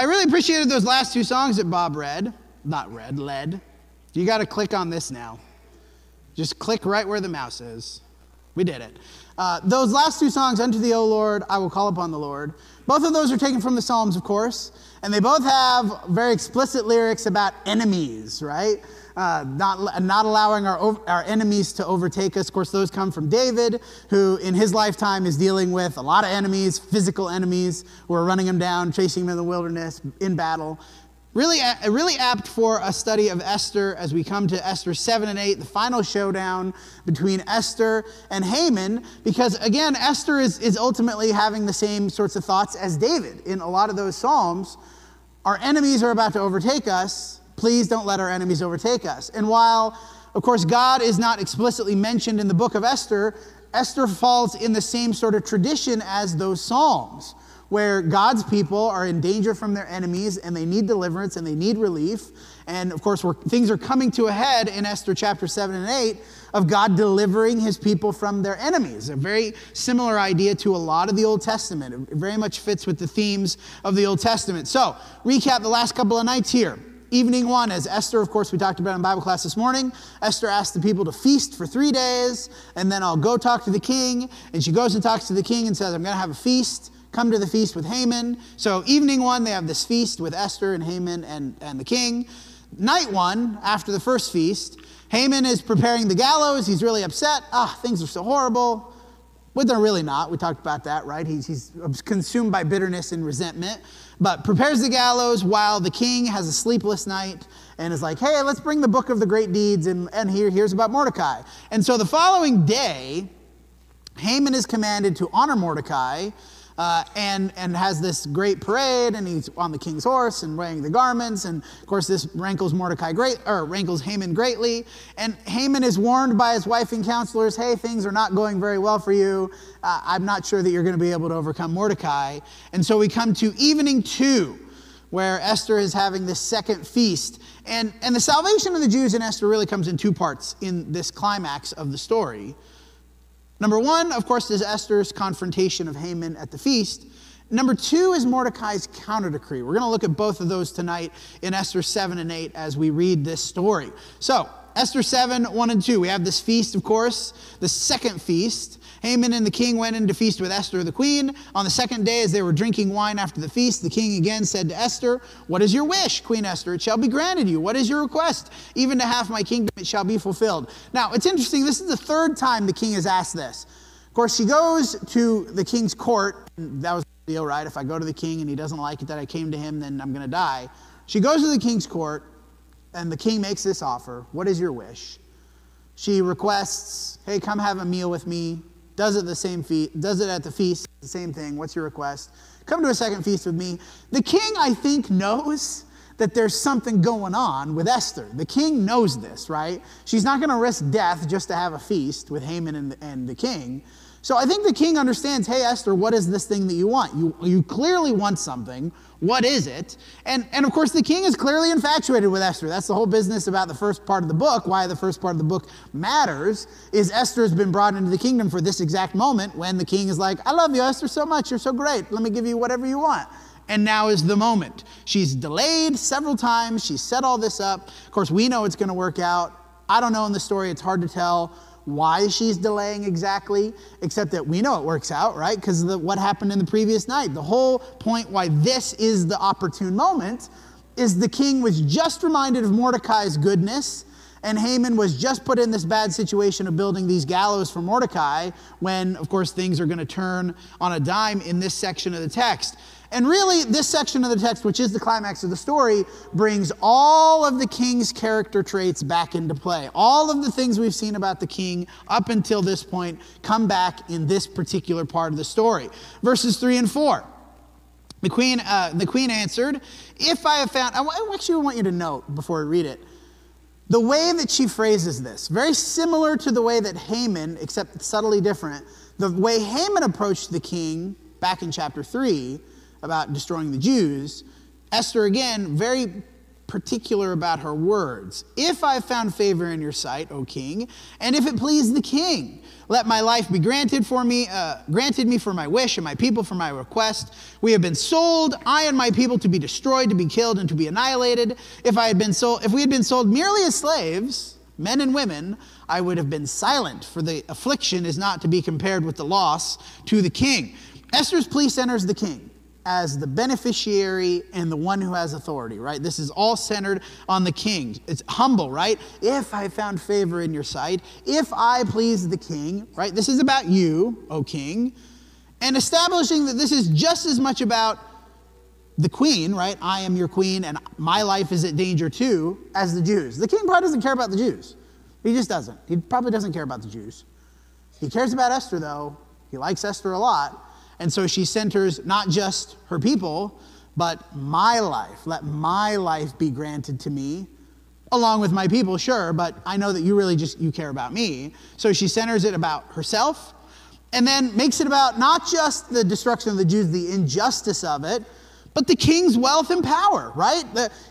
I really appreciated those last two songs that Bob read. Not read, led. You got to click on this now. Just click right where the mouse is. We did it. Uh, those last two songs, Unto Thee, O Lord, I Will Call Upon the Lord, both of those are taken from the Psalms, of course, and they both have very explicit lyrics about enemies, right? Uh, not, not allowing our, our enemies to overtake us. Of course, those come from David, who in his lifetime is dealing with a lot of enemies, physical enemies, who are running him down, chasing him in the wilderness, in battle. Really, really apt for a study of Esther as we come to Esther 7 and 8, the final showdown between Esther and Haman, because again, Esther is, is ultimately having the same sorts of thoughts as David in a lot of those Psalms. Our enemies are about to overtake us. Please don't let our enemies overtake us. And while, of course, God is not explicitly mentioned in the book of Esther, Esther falls in the same sort of tradition as those Psalms where God's people are in danger from their enemies and they need deliverance and they need relief. And of course, things are coming to a head in Esther chapter 7 and 8 of God delivering his people from their enemies. A very similar idea to a lot of the Old Testament. It very much fits with the themes of the Old Testament. So, recap the last couple of nights here. Evening one, as Esther, of course, we talked about in Bible class this morning. Esther asked the people to feast for three days, and then I'll go talk to the king. And she goes and talks to the king and says, I'm going to have a feast come to the feast with Haman. So, evening one, they have this feast with Esther and Haman and, and the king. Night one, after the first feast, Haman is preparing the gallows. He's really upset. Ah, things are so horrible. But they're really not. We talked about that, right? He's, he's consumed by bitterness and resentment. But prepares the gallows while the king has a sleepless night and is like, hey, let's bring the book of the great deeds and, and here, here's about Mordecai. And so the following day, Haman is commanded to honor Mordecai uh, and, and has this great parade, and he's on the king's horse and wearing the garments. And of course, this rankles Mordecai great, or rankles Haman greatly. And Haman is warned by his wife and counselors, hey, things are not going very well for you. Uh, I'm not sure that you're going to be able to overcome Mordecai. And so we come to evening two, where Esther is having this second feast. And, and the salvation of the Jews in Esther really comes in two parts in this climax of the story. Number one, of course, is Esther's confrontation of Haman at the feast. Number two is Mordecai's counter decree. We're going to look at both of those tonight in Esther 7 and 8 as we read this story. So, Esther 7, 1 and 2. We have this feast, of course, the second feast. Haman and the king went in to feast with Esther the queen. On the second day, as they were drinking wine after the feast, the king again said to Esther, What is your wish, Queen Esther? It shall be granted you. What is your request? Even to half my kingdom it shall be fulfilled. Now, it's interesting. This is the third time the king has asked this. Of course, she goes to the king's court. That was the deal, right? If I go to the king and he doesn't like it that I came to him, then I'm going to die. She goes to the king's court, and the king makes this offer What is your wish? She requests, Hey, come have a meal with me does it the same feast, does it at the feast, the same thing. What's your request? Come to a second feast with me. The king, I think, knows that there's something going on with Esther. The king knows this, right? She's not going to risk death just to have a feast with Haman and the, and the king. So I think the king understands hey, Esther, what is this thing that you want? You, you clearly want something. What is it? And, and of course, the king is clearly infatuated with Esther. That's the whole business about the first part of the book, why the first part of the book matters, is Esther has been brought into the kingdom for this exact moment when the king is like, I love you, Esther, so much. You're so great. Let me give you whatever you want. And now is the moment. She's delayed several times. She's set all this up. Of course, we know it's going to work out. I don't know in the story, it's hard to tell why she's delaying exactly, except that we know it works out, right? Because what happened in the previous night. The whole point why this is the opportune moment is the king was just reminded of Mordecai's goodness. And Haman was just put in this bad situation of building these gallows for Mordecai when, of course, things are going to turn on a dime in this section of the text. And really, this section of the text, which is the climax of the story, brings all of the king's character traits back into play. All of the things we've seen about the king up until this point come back in this particular part of the story. Verses 3 and 4. The queen, uh, the queen answered, If I have found, I actually want you to note before I read it, the way that she phrases this, very similar to the way that Haman, except subtly different, the way Haman approached the king back in chapter 3 about destroying the Jews, Esther again very particular about her words. If I found favor in your sight, O king, and if it please the king, let my life be granted for me, uh, granted me for my wish, and my people for my request. We have been sold, I and my people, to be destroyed, to be killed, and to be annihilated. If I had been sold, if we had been sold merely as slaves, men and women, I would have been silent, for the affliction is not to be compared with the loss to the king. Esther's plea centers the king as the beneficiary and the one who has authority, right? This is all centered on the king. It's humble, right? If I found favor in your sight, if I please the king, right? This is about you, O king, and establishing that this is just as much about the queen, right? I am your queen and my life is at danger too, as the Jews. The king probably doesn't care about the Jews. He just doesn't. He probably doesn't care about the Jews. He cares about Esther, though. He likes Esther a lot. And so she centers not just her people, but my life. Let my life be granted to me, along with my people, sure, but I know that you really just you care about me. So she centers it about herself and then makes it about not just the destruction of the Jews, the injustice of it, but the king's wealth and power, right?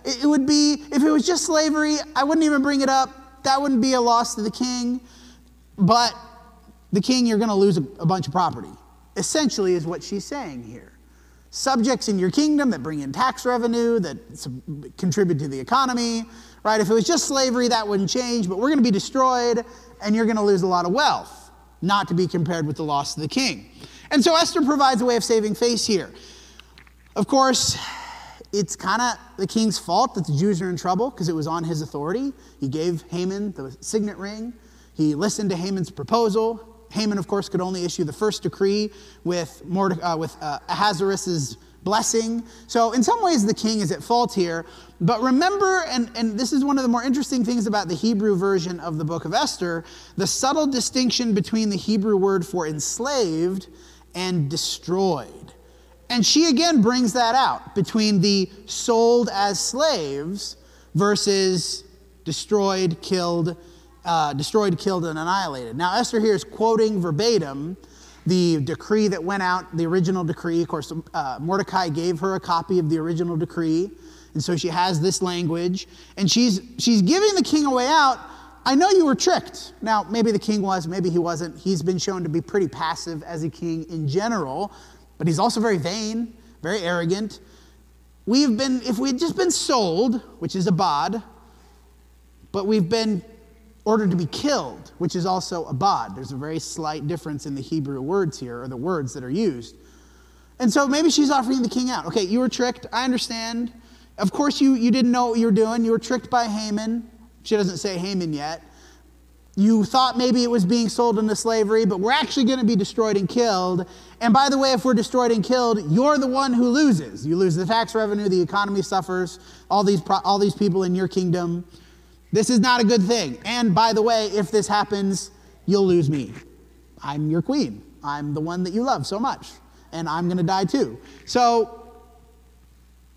It, would be, if it was just slavery, I wouldn't even bring it up. That wouldn't be a loss to the king. But the king, you're going to lose a bunch of property essentially is what she's saying here. Subjects in your kingdom that bring in tax revenue, that contribute to the economy, right? If it was just slavery, that wouldn't change, but we're going to be destroyed and you're going to lose a lot of wealth, not to be compared with the loss of the king. And so Esther provides a way of saving face here. Of course, it's kind of the king's fault that the Jews are in trouble because it was on his authority. He gave Haman the signet ring. He listened to Haman's proposal. Haman, of course, could only issue the first decree with, Morde- uh, with uh, Ahasuerus' blessing. So, in some ways, the king is at fault here. But remember, and, and this is one of the more interesting things about the Hebrew version of the book of Esther the subtle distinction between the Hebrew word for enslaved and destroyed. And she again brings that out between the sold as slaves versus destroyed, killed, uh, destroyed, killed, and annihilated. Now, Esther here is quoting verbatim the decree that went out, the original decree. Of course, uh, Mordecai gave her a copy of the original decree, and so she has this language, and she's, she's giving the king a way out. I know you were tricked. Now, maybe the king was, maybe he wasn't. He's been shown to be pretty passive as a king in general, but he's also very vain, very arrogant. We've been, if we had just been sold, which is a bod, but we've been ordered to be killed, which is also abad. There's a very slight difference in the Hebrew words here, or the words that are used. And so maybe she's offering the king out. Okay, you were tricked. I understand. Of course, you, you didn't know what you were doing. You were tricked by Haman. She doesn't say Haman yet. You thought maybe it was being sold into slavery, but we're actually going to be destroyed and killed. And by the way, if we're destroyed and killed, you're the one who loses. You lose the tax revenue, the economy suffers, all these, all these people in your kingdom. This is not a good thing. And by the way, if this happens, you'll lose me. I'm your queen. I'm the one that you love so much. And I'm going to die too. So,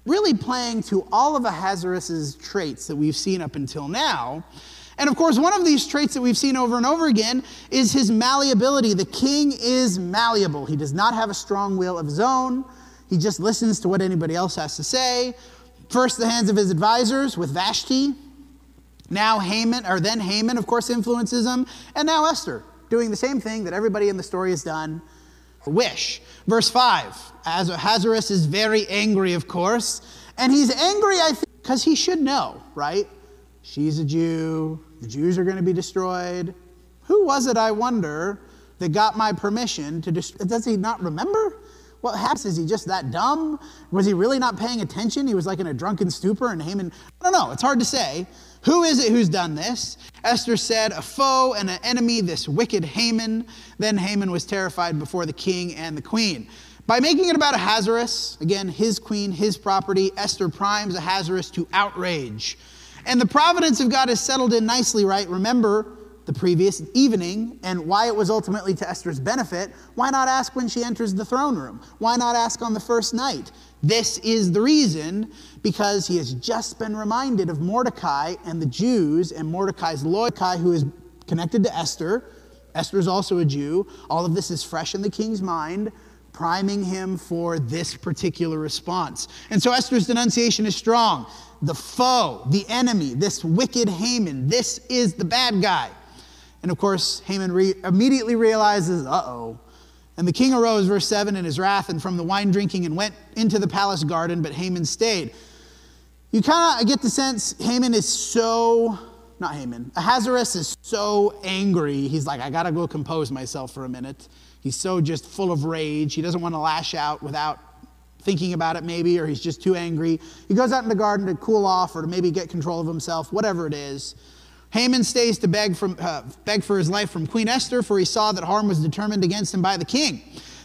really playing to all of Ahasuerus' traits that we've seen up until now. And of course, one of these traits that we've seen over and over again is his malleability. The king is malleable. He does not have a strong will of his own. He just listens to what anybody else has to say. First, the hands of his advisors with Vashti, now Haman, or then Haman, of course, influences him, and now Esther, doing the same thing that everybody in the story has done. Wish. Verse 5. Ahasuerus is very angry, of course, and he's angry, I think, because he should know, right? She's a Jew, the Jews are going to be destroyed. Who was it, I wonder, that got my permission to destroy? Does he not remember? What happens? Is he just that dumb? Was he really not paying attention? He was like in a drunken stupor, and Haman, I don't know, it's hard to say. Who is it who's done this? Esther said, A foe and an enemy, this wicked Haman. Then Haman was terrified before the king and the queen. By making it about Ahasuerus, again, his queen, his property, Esther primes Ahasuerus to outrage. And the providence of God is settled in nicely, right? Remember the previous evening and why it was ultimately to Esther's benefit. Why not ask when she enters the throne room? Why not ask on the first night? This is the reason because he has just been reminded of Mordecai and the Jews and Mordecai's Mordecai, who is connected to Esther. Esther is also a Jew. All of this is fresh in the king's mind, priming him for this particular response. And so Esther's denunciation is strong. the foe, the enemy, this wicked Haman. This is the bad guy. And of course, Haman re- immediately realizes, uh oh. And the king arose, verse 7, in his wrath and from the wine drinking and went into the palace garden, but Haman stayed. You kind of get the sense Haman is so, not Haman, Ahasuerus is so angry. He's like, I got to go compose myself for a minute. He's so just full of rage. He doesn't want to lash out without thinking about it, maybe, or he's just too angry. He goes out in the garden to cool off or to maybe get control of himself, whatever it is. Haman stays to beg, from, uh, beg for his life from Queen Esther, for he saw that harm was determined against him by the king.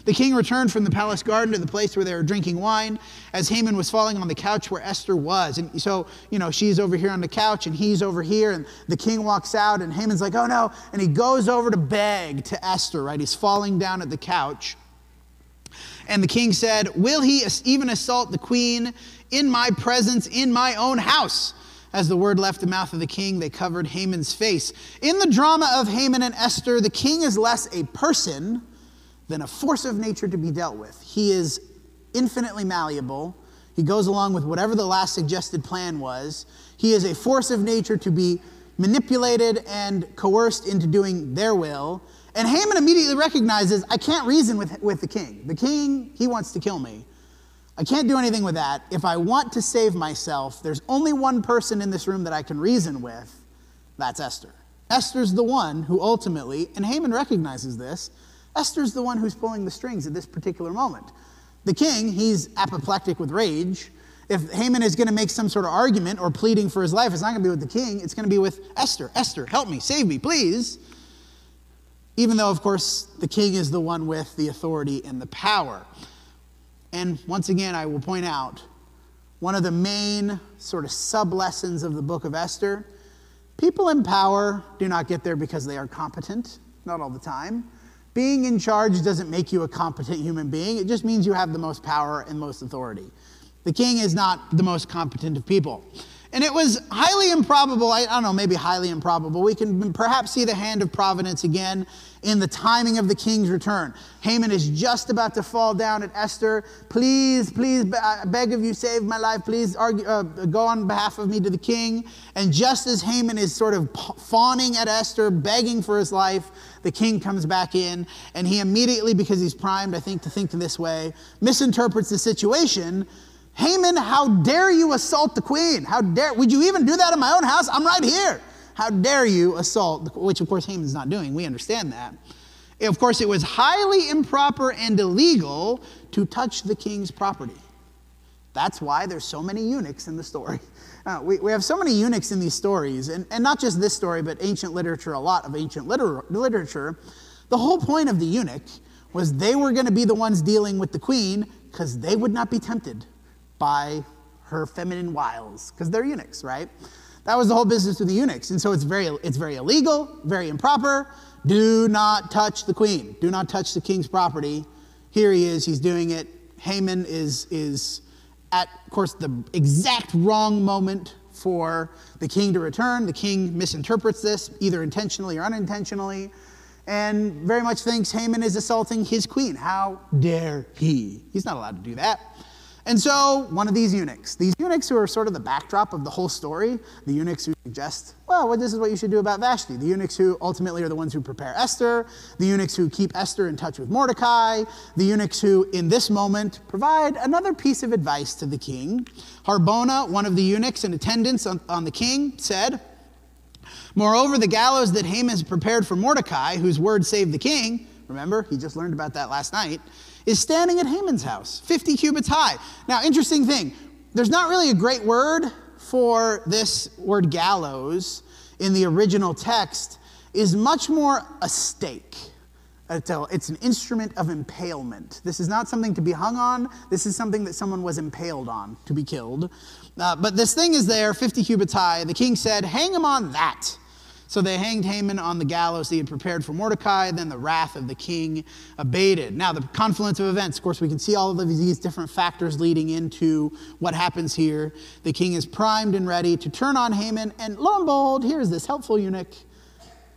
The king returned from the palace garden to the place where they were drinking wine as Haman was falling on the couch where Esther was. And so, you know, she's over here on the couch and he's over here. And the king walks out and Haman's like, oh no. And he goes over to beg to Esther, right? He's falling down at the couch. And the king said, Will he even assault the queen in my presence in my own house? As the word left the mouth of the king, they covered Haman's face. In the drama of Haman and Esther, the king is less a person than a force of nature to be dealt with. He is infinitely malleable. He goes along with whatever the last suggested plan was. He is a force of nature to be manipulated and coerced into doing their will. And Haman immediately recognizes I can't reason with, with the king. The king, he wants to kill me. I can't do anything with that. If I want to save myself, there's only one person in this room that I can reason with. That's Esther. Esther's the one who ultimately, and Haman recognizes this, Esther's the one who's pulling the strings at this particular moment. The king, he's apoplectic with rage. If Haman is going to make some sort of argument or pleading for his life, it's not going to be with the king, it's going to be with Esther. Esther, help me, save me, please. Even though, of course, the king is the one with the authority and the power. And once again, I will point out one of the main sort of sub lessons of the book of Esther people in power do not get there because they are competent, not all the time. Being in charge doesn't make you a competent human being, it just means you have the most power and most authority. The king is not the most competent of people. And it was highly improbable, I, don't know, maybe highly improbable. We can perhaps see the hand of providence again in the timing of the king's return. Haman is just about to fall down at Esther. Please, please, I beg of you, save my life. Please argue, uh, go on behalf of me to the king. And just as Haman is sort of fawning at Esther, begging for his life, the king comes back in. And he immediately, because he's primed, I think, to think in this way, misinterprets the situation Haman, how dare you assault the queen? How dare, would you even do that in my own house? I'm right here. How dare you assault, which of course Haman's not doing. We understand that. Of course, it was highly improper and illegal to touch the king's property. That's why there's so many eunuchs in the story. Uh, we, we have so many eunuchs in these stories, and, and not just this story, but ancient literature, a lot of ancient liter- literature. The whole point of the eunuch was they were going to be the ones dealing with the queen because they would not be tempted by her feminine wiles, because they're eunuchs, right? That was the whole business with the eunuchs. And so it's very, it's very illegal, very improper. Do not touch the queen. Do not touch the king's property. Here he is, he's doing it. Haman is, is at, of course, the exact wrong moment for the king to return. The king misinterprets this, either intentionally or unintentionally, and very much thinks Haman is assaulting his queen. How dare he? He's not allowed to do that. And so, one of these eunuchs, these eunuchs who are sort of the backdrop of the whole story, the eunuchs who suggest, well, this is what you should do about Vashti, the eunuchs who ultimately are the ones who prepare Esther, the eunuchs who keep Esther in touch with Mordecai, the eunuchs who, in this moment, provide another piece of advice to the king. Harbona, one of the eunuchs in attendance on, on the king, said, Moreover, the gallows that Haman has prepared for Mordecai, whose word saved the king, remember, he just learned about that last night, is standing at Haman's house, 50 cubits high. Now, interesting thing, there's not really a great word for this word gallows in the original text, is much more a stake. It's an instrument of impalement. This is not something to be hung on. This is something that someone was impaled on to be killed. Uh, but this thing is there, 50 cubits high. The king said, Hang him on that. So they hanged Haman on the gallows he had prepared for Mordecai. Then the wrath of the king abated. Now, the confluence of events, of course, we can see all of these different factors leading into what happens here. The king is primed and ready to turn on Haman. And lo and behold, here's this helpful eunuch.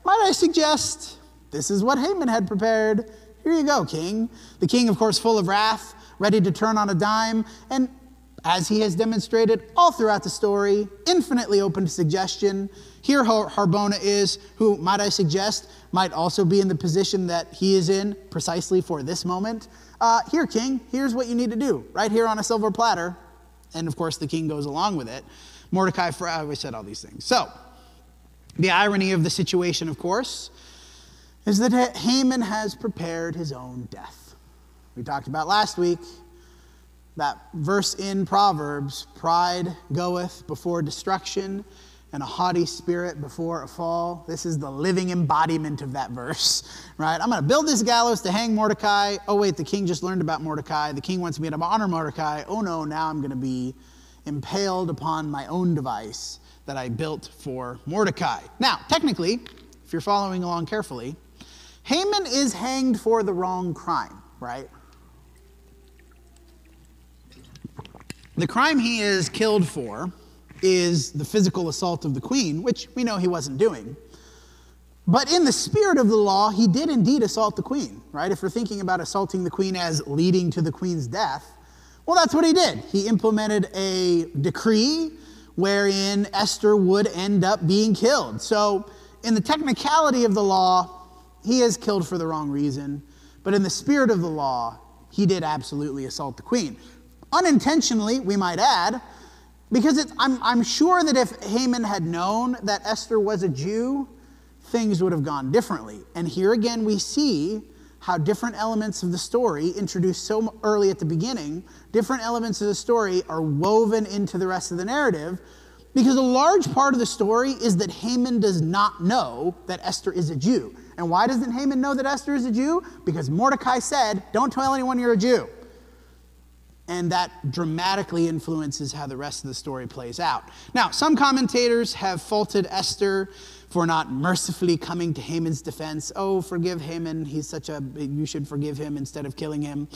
Might I suggest this is what Haman had prepared? Here you go, king. The king, of course, full of wrath, ready to turn on a dime. And as he has demonstrated all throughout the story, infinitely open to suggestion. Here, Harbona is, who, might I suggest, might also be in the position that he is in precisely for this moment. Uh, here, king, here's what you need to do, right here on a silver platter. And of course, the king goes along with it. Mordecai, I said all these things. So, the irony of the situation, of course, is that Haman has prepared his own death. We talked about last week that verse in Proverbs pride goeth before destruction, and a haughty spirit before a fall. This is the living embodiment of that verse, right? I'm going to build this gallows to hang Mordecai. Oh, wait, the king just learned about Mordecai. The king wants me to honor Mordecai. Oh, no, now I'm going to be impaled upon my own device that I built for Mordecai. Now, technically, if you're following along carefully, Haman is hanged for the wrong crime, right? The crime he is killed for is the physical assault of the queen, which we know he wasn't doing. But in the spirit of the law, he did indeed assault the queen, right? If we're thinking about assaulting the queen as leading to the queen's death, well, that's what he did. He implemented a decree wherein Esther would end up being killed. So, in the technicality of the law, he is killed for the wrong reason. But in the spirit of the law, he did absolutely assault the queen. Unintentionally, we might add, because I'm, I'm sure that if Haman had known that Esther was a Jew, things would have gone differently. And here again, we see how different elements of the story, introduced so early at the beginning, different elements of the story are woven into the rest of the narrative. Because a large part of the story is that Haman does not know that Esther is a Jew. And why doesn't Haman know that Esther is a Jew? Because Mordecai said, Don't tell anyone you're a Jew and that dramatically influences how the rest of the story plays out. Now, some commentators have faulted Esther for not mercifully coming to Haman's defense. Oh, forgive Haman, he's such a, you should forgive him instead of killing him.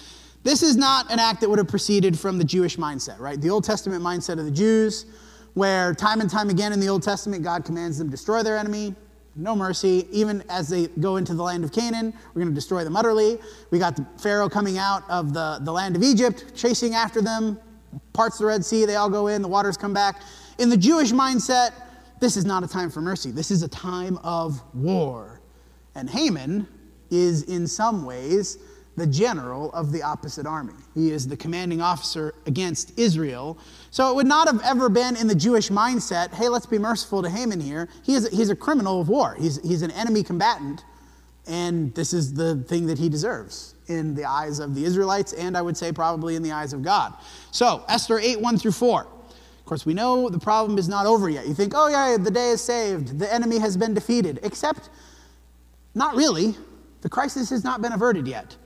This is not an act that would have proceeded from the Jewish mindset, right? The Old Testament mindset of the Jews, where time and time again in the Old Testament, God commands them to destroy their enemy, no mercy. Even as they go into the land of Canaan, we're going to destroy them utterly. We got the Pharaoh coming out of the, the land of Egypt, chasing after them, parts of the Red Sea, they all go in, the waters come back. In the Jewish mindset, this is not a time for mercy. This is a time of war. And Haman is, in some ways, the general of the opposite army. He is the commanding officer against Israel. So it would not have ever been in the Jewish mindset hey, let's be merciful to Haman here. He is, he's a criminal of war, he's, he's an enemy combatant, and this is the thing that he deserves in the eyes of the Israelites, and I would say probably in the eyes of God. So, Esther 8 1 through 4. Of course, we know the problem is not over yet. You think, oh, yeah, the day is saved, the enemy has been defeated, except not really. The crisis has not been averted yet.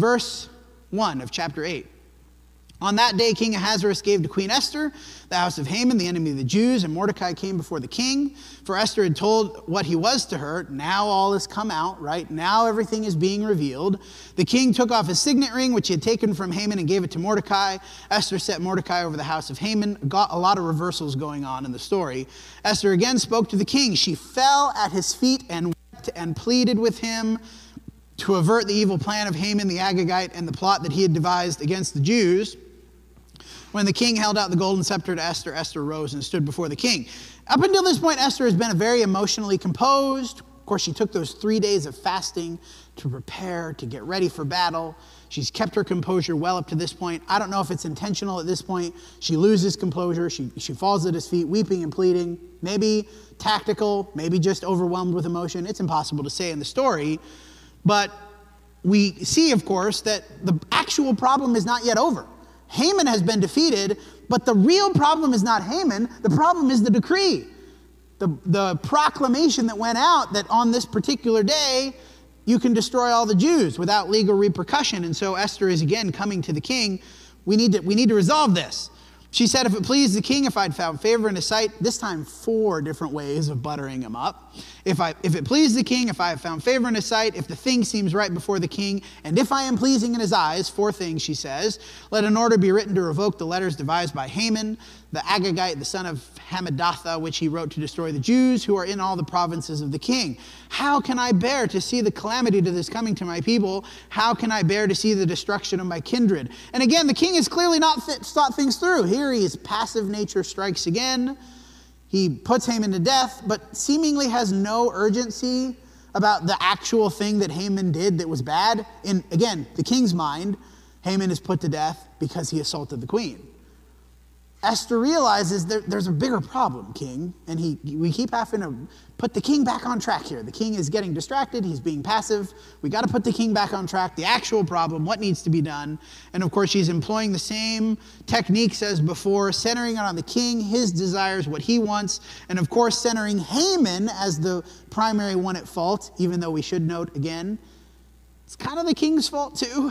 Verse 1 of chapter 8. On that day, King Ahasuerus gave to Queen Esther the house of Haman, the enemy of the Jews, and Mordecai came before the king. For Esther had told what he was to her. Now all has come out, right? Now everything is being revealed. The king took off his signet ring, which he had taken from Haman, and gave it to Mordecai. Esther set Mordecai over the house of Haman. Got a lot of reversals going on in the story. Esther again spoke to the king. She fell at his feet and wept and pleaded with him to avert the evil plan of Haman the Agagite and the plot that he had devised against the Jews. When the king held out the golden scepter to Esther, Esther rose and stood before the king. Up until this point, Esther has been a very emotionally composed. Of course, she took those three days of fasting to prepare, to get ready for battle. She's kept her composure well up to this point. I don't know if it's intentional at this point. She loses composure. She, she falls at his feet, weeping and pleading. Maybe tactical, maybe just overwhelmed with emotion. It's impossible to say in the story. But we see, of course, that the actual problem is not yet over. Haman has been defeated, but the real problem is not Haman, the problem is the decree. The, the proclamation that went out that on this particular day, you can destroy all the Jews without legal repercussion. And so Esther is again coming to the king. We need to, we need to resolve this. She said, If it pleased the king, if I'd found favor in his sight, this time four different ways of buttering him up. If, I, if it pleased the king, if I have found favor in his sight, if the thing seems right before the king, and if I am pleasing in his eyes, four things, she says, let an order be written to revoke the letters devised by Haman, the Agagite, the son of Hammedatha, which he wrote to destroy the Jews who are in all the provinces of the king. How can I bear to see the calamity that is coming to my people? How can I bear to see the destruction of my kindred? And again, the king has clearly not th- thought things through. He here, his passive nature strikes again. He puts Haman to death, but seemingly has no urgency about the actual thing that Haman did that was bad. In, again, the king's mind, Haman is put to death because he assaulted the queen. Esther realizes there, there's a bigger problem, king, and he, we keep having to put the king back on track here. The king is getting distracted, he's being passive. We got to put the king back on track, the actual problem, what needs to be done. And of course, she's employing the same techniques as before, centering it on the king, his desires, what he wants, and of course, centering Haman as the primary one at fault, even though we should note again, it's kind of the king's fault too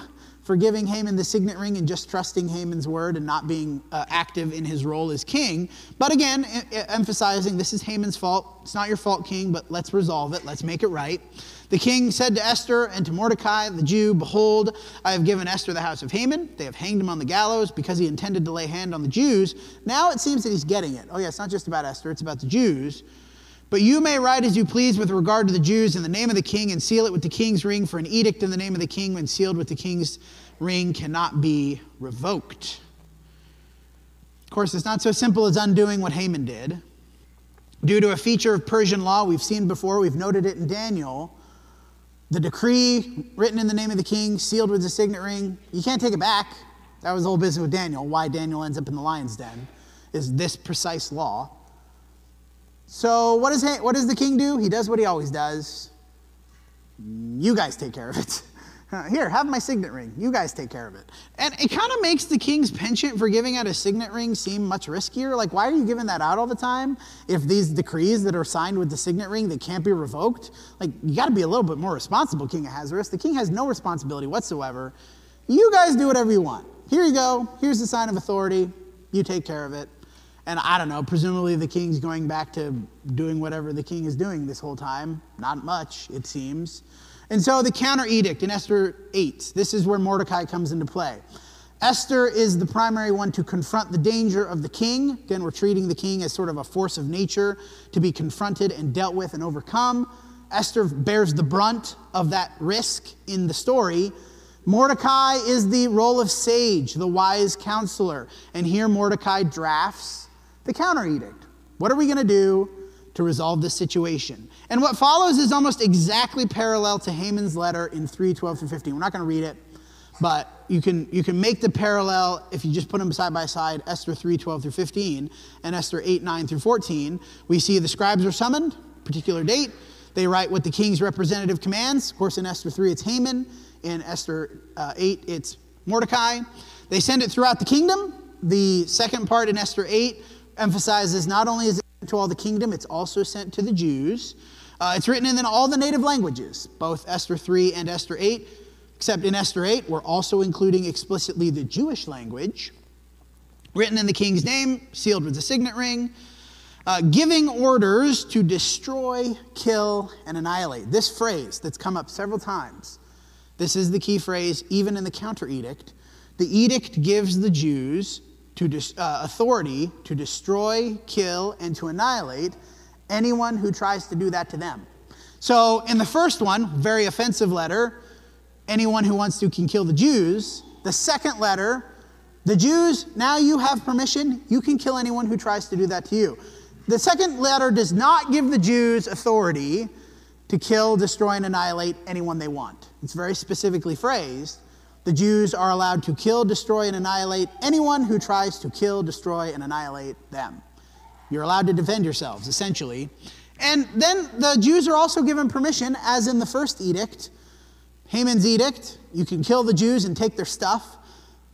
for giving Haman the signet ring and just trusting Haman's word and not being uh, active in his role as king. But again, emphasizing this is Haman's fault. It's not your fault, king, but let's resolve it. Let's make it right. The king said to Esther and to Mordecai, the Jew, Behold, I have given Esther the house of Haman. They have hanged him on the gallows because he intended to lay hand on the Jews. Now it seems that he's getting it. Oh, yeah, it's not just about Esther, it's about the Jews. But you may write as you please with regard to the Jews in the name of the king and seal it with the king's ring, for an edict in the name of the king, when sealed with the king's ring, cannot be revoked. Of course, it's not so simple as undoing what Haman did. Due to a feature of Persian law we've seen before, we've noted it in Daniel, the decree written in the name of the king, sealed with the signet ring, you can't take it back. That was the whole business with Daniel, why Daniel ends up in the lion's den, is this precise law. So, what does, what does the king do? He does what he always does. You guys take care of it. Uh, here, have my signet ring. You guys take care of it. And it kind of makes the king's penchant for giving out a signet ring seem much riskier. Like, why are you giving that out all the time if these decrees that are signed with the signet ring that can't be revoked? Like, you got to be a little bit more responsible, King Ahasuerus. The king has no responsibility whatsoever. You guys do whatever you want. Here you go. Here's the sign of authority. You take care of it. And I don't know, presumably the king's going back to doing whatever the king is doing this whole time. Not much, it seems. And so the counter edict in Esther 8, this is where Mordecai comes into play. Esther is the primary one to confront the danger of the king. Again, we're treating the king as sort of a force of nature to be confronted and dealt with and overcome. Esther bears the brunt of that risk in the story. Mordecai is the role of sage, the wise counselor. And here Mordecai drafts the counter edict. What are we going to do to resolve this situation? And what follows is almost exactly parallel to Haman's letter in 3 12 through 15. We're not going to read it, but you can, you can make the parallel if you just put them side by side Esther 3 12 through 15 and Esther 8 9 through 14. We see the scribes are summoned, particular date. They write what the king's representative commands. Of course, in Esther 3, it's Haman. In Esther uh, 8, it's Mordecai. They send it throughout the kingdom. The second part in Esther 8 emphasizes not only is it sent to all the kingdom, it's also sent to the Jews. Uh, it's written in then all the native languages, both Esther 3 and Esther 8, except in Esther 8, we're also including explicitly the Jewish language. Written in the king's name, sealed with a signet ring, uh, giving orders to destroy, kill, and annihilate. This phrase that's come up several times, this is the key phrase, even in the counter edict. The edict gives the Jews to uh, authority to destroy, kill, and to annihilate anyone who tries to do that to them. So, in the first one, very offensive letter, anyone who wants to can kill the Jews. The second letter, the Jews, now you have permission, you can kill anyone who tries to do that to you. The second letter does not give the Jews authority to kill, destroy, and annihilate anyone they want. It's very specifically phrased the Jews are allowed to kill, destroy, and annihilate anyone who tries to kill, destroy, and annihilate them. You're allowed to defend yourselves, essentially. And then the Jews are also given permission, as in the first edict, Haman's edict, you can kill the Jews and take their stuff.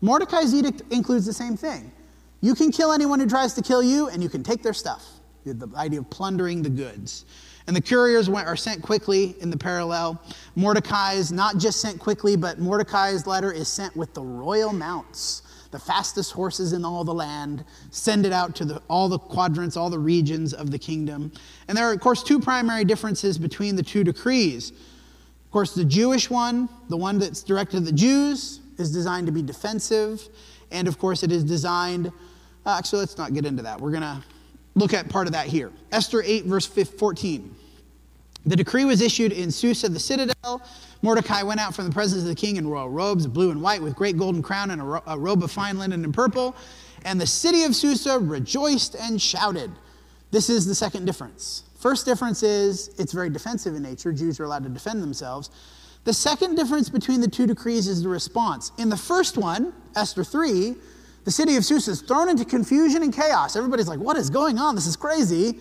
Mordecai's edict includes the same thing. You can kill anyone who tries to kill you, and you can take their stuff. The idea of plundering the goods. And the couriers went, are sent quickly in the parallel. Mordecai is not just sent quickly, but Mordecai's letter is sent with the royal mounts, the fastest horses in all the land. Send it out to the, all the quadrants, all the regions of the kingdom. And there are, of course, two primary differences between the two decrees. Of course, the Jewish one, the one that's directed to the Jews, is designed to be defensive. And of course, it is designed, uh, actually, let's not get into that. We're going to look at part of that here. Esther 8, verse 14. The decree was issued in Susa, the citadel. Mordecai went out from the presence of the king in royal robes, blue and white, with great golden crown and a, ro- a robe of fine linen and purple. And the city of Susa rejoiced and shouted. This is the second difference. First difference is it's very defensive in nature. Jews are allowed to defend themselves. The second difference between the two decrees is the response. In the first one, Esther 3, the city of Susa is thrown into confusion and chaos. Everybody's like, what is going on? This is crazy.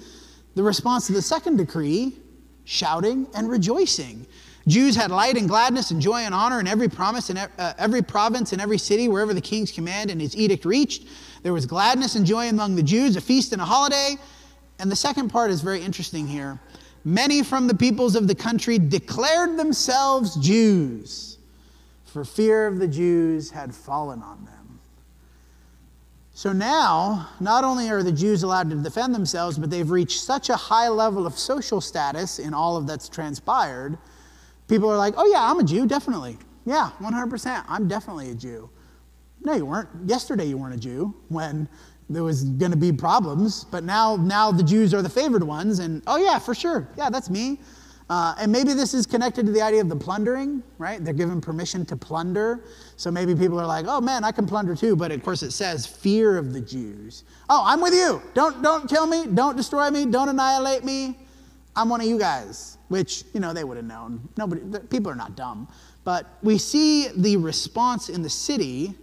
The response to the second decree, shouting and rejoicing. Jews had light and gladness and joy and honor in every promise in uh, every province and every city wherever the king's command and his edict reached. There was gladness and joy among the Jews, a feast and a holiday. And the second part is very interesting here. Many from the peoples of the country declared themselves Jews, for fear of the Jews had fallen on them. So now, not only are the Jews allowed to defend themselves, but they've reached such a high level of social status in all of that's transpired. People are like, oh, yeah, I'm a Jew, definitely. Yeah, 100%. I'm definitely a Jew. No, you weren't. Yesterday, you weren't a Jew when there was going to be problems, but now, now the Jews are the favored ones, and oh, yeah, for sure. Yeah, that's me. Uh, and maybe this is connected to the idea of the plundering, right? They're given permission to plunder. So maybe people are like, oh man, I can plunder too. But of course it says fear of the Jews. Oh, I'm with you. Don't, don't kill me. Don't destroy me. Don't annihilate me. I'm one of you guys, which, you know, they would have known. Nobody, people are not dumb. But we see the response in the city.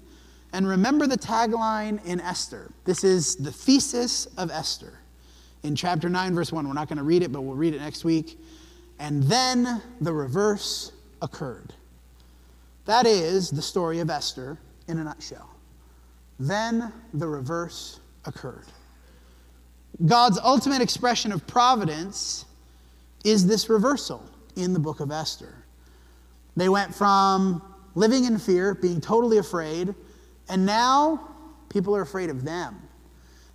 And remember the tagline in Esther. This is the thesis of Esther. In chapter 9, verse 1, we're not going to read it, but we'll read it next week. And then the reverse occurred. That is the story of Esther in a nutshell. Then the reverse occurred. God's ultimate expression of providence is this reversal in the book of Esther. They went from living in fear, being totally afraid, and now people are afraid of them.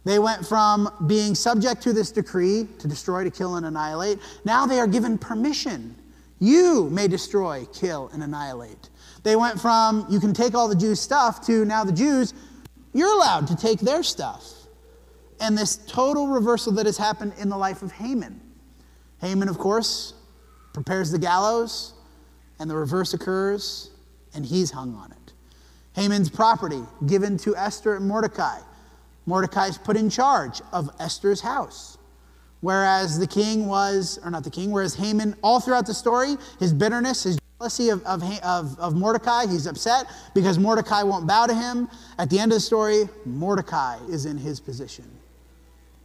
They went from being subject to this decree to destroy, to kill, and annihilate. Now they are given permission. You may destroy, kill, and annihilate. They went from you can take all the Jews' stuff to now the Jews, you're allowed to take their stuff. And this total reversal that has happened in the life of Haman. Haman, of course, prepares the gallows, and the reverse occurs, and he's hung on it. Haman's property given to Esther and Mordecai. Mordecai is put in charge of Esther's house. Whereas the king was, or not the king, whereas Haman, all throughout the story, his bitterness, his jealousy of, of, of, of Mordecai, he's upset because Mordecai won't bow to him. At the end of the story, Mordecai is in his position.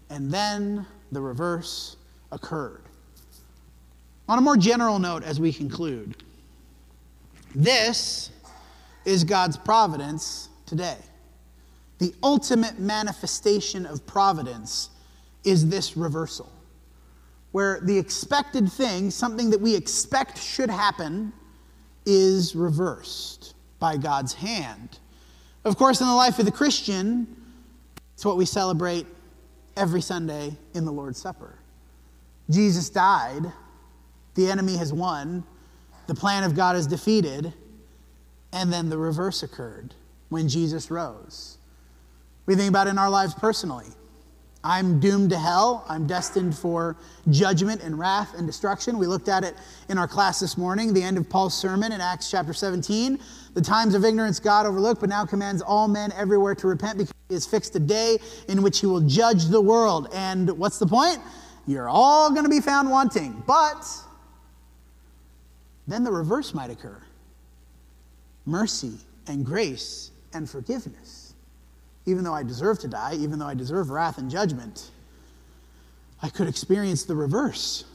And then the reverse occurred. On a more general note, as we conclude, this is God's providence today the ultimate manifestation of providence is this reversal, where the expected thing, something that we expect should happen, is reversed by God's hand. Of course, in the life of the Christian, it's what we celebrate every Sunday in the Lord's Supper. Jesus died, the enemy has won, the plan of God is defeated, and then the reverse occurred when Jesus rose. We think about it in our lives personally. I'm doomed to hell. I'm destined for judgment and wrath and destruction. We looked at it in our class this morning, the end of Paul's sermon in Acts chapter 17. The times of ignorance God overlooked, but now commands all men everywhere to repent because he has fixed a day in which he will judge the world. And what's the point? You're all going to be found wanting. But then the reverse might occur mercy and grace and forgiveness even though I deserve to die, even though I deserve wrath and judgment, I could experience the reverse,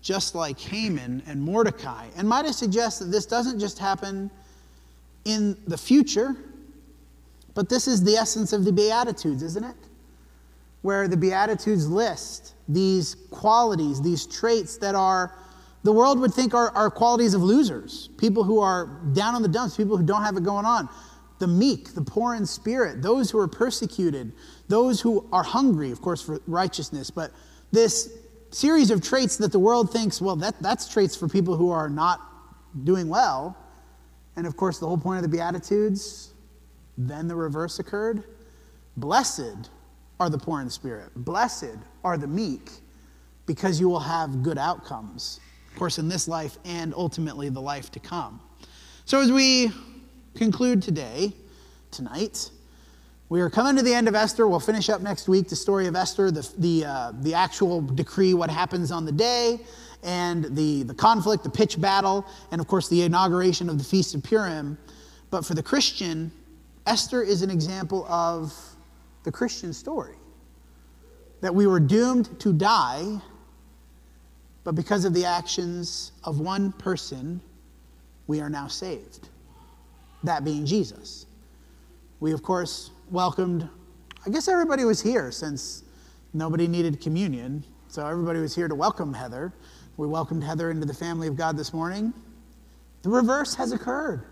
just like Haman and Mordecai. And might I suggest that this doesn't just happen in the future, but this is the essence of the Beatitudes, isn't it? Where the Beatitudes list these qualities, these traits that are, the world would think are, are qualities of losers, people who are down on the dumps, people who don't have it going on the meek, the poor in spirit, those who are persecuted, those who are hungry, of course, for righteousness. But this series of traits that the world thinks, well, that, that's traits for people who are not doing well. And of course, the whole point of the Beatitudes, then the reverse occurred. Blessed are the poor in spirit, blessed are the meek, because you will have good outcomes, of course, in this life and ultimately the life to come. So, as we conclude today, tonight, We are coming to the end of Esther. We'll finish up next week the story of Esther, the, the, uh, the actual decree, what happens on the day, and the, the conflict, the pitch battle, and of course the inauguration of the Feast of Purim. But for the Christian, Esther is an example of the Christian story that we were doomed to die, but because of the actions of one person, we are now saved. That being Jesus. We, of course, welcomed, I guess everybody was here since nobody needed communion. So everybody was here to welcome Heather. We welcomed Heather into the family of God this morning. The reverse has occurred.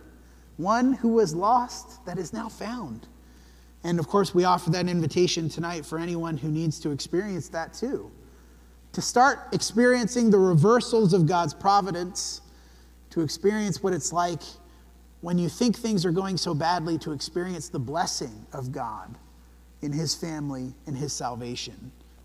One who was lost that is now found. And of course, we offer that invitation tonight for anyone who needs to experience that too. To start experiencing the reversals of God's providence, to experience what it's like when you think things are going so badly, to experience the blessing of God in His family and His salvation.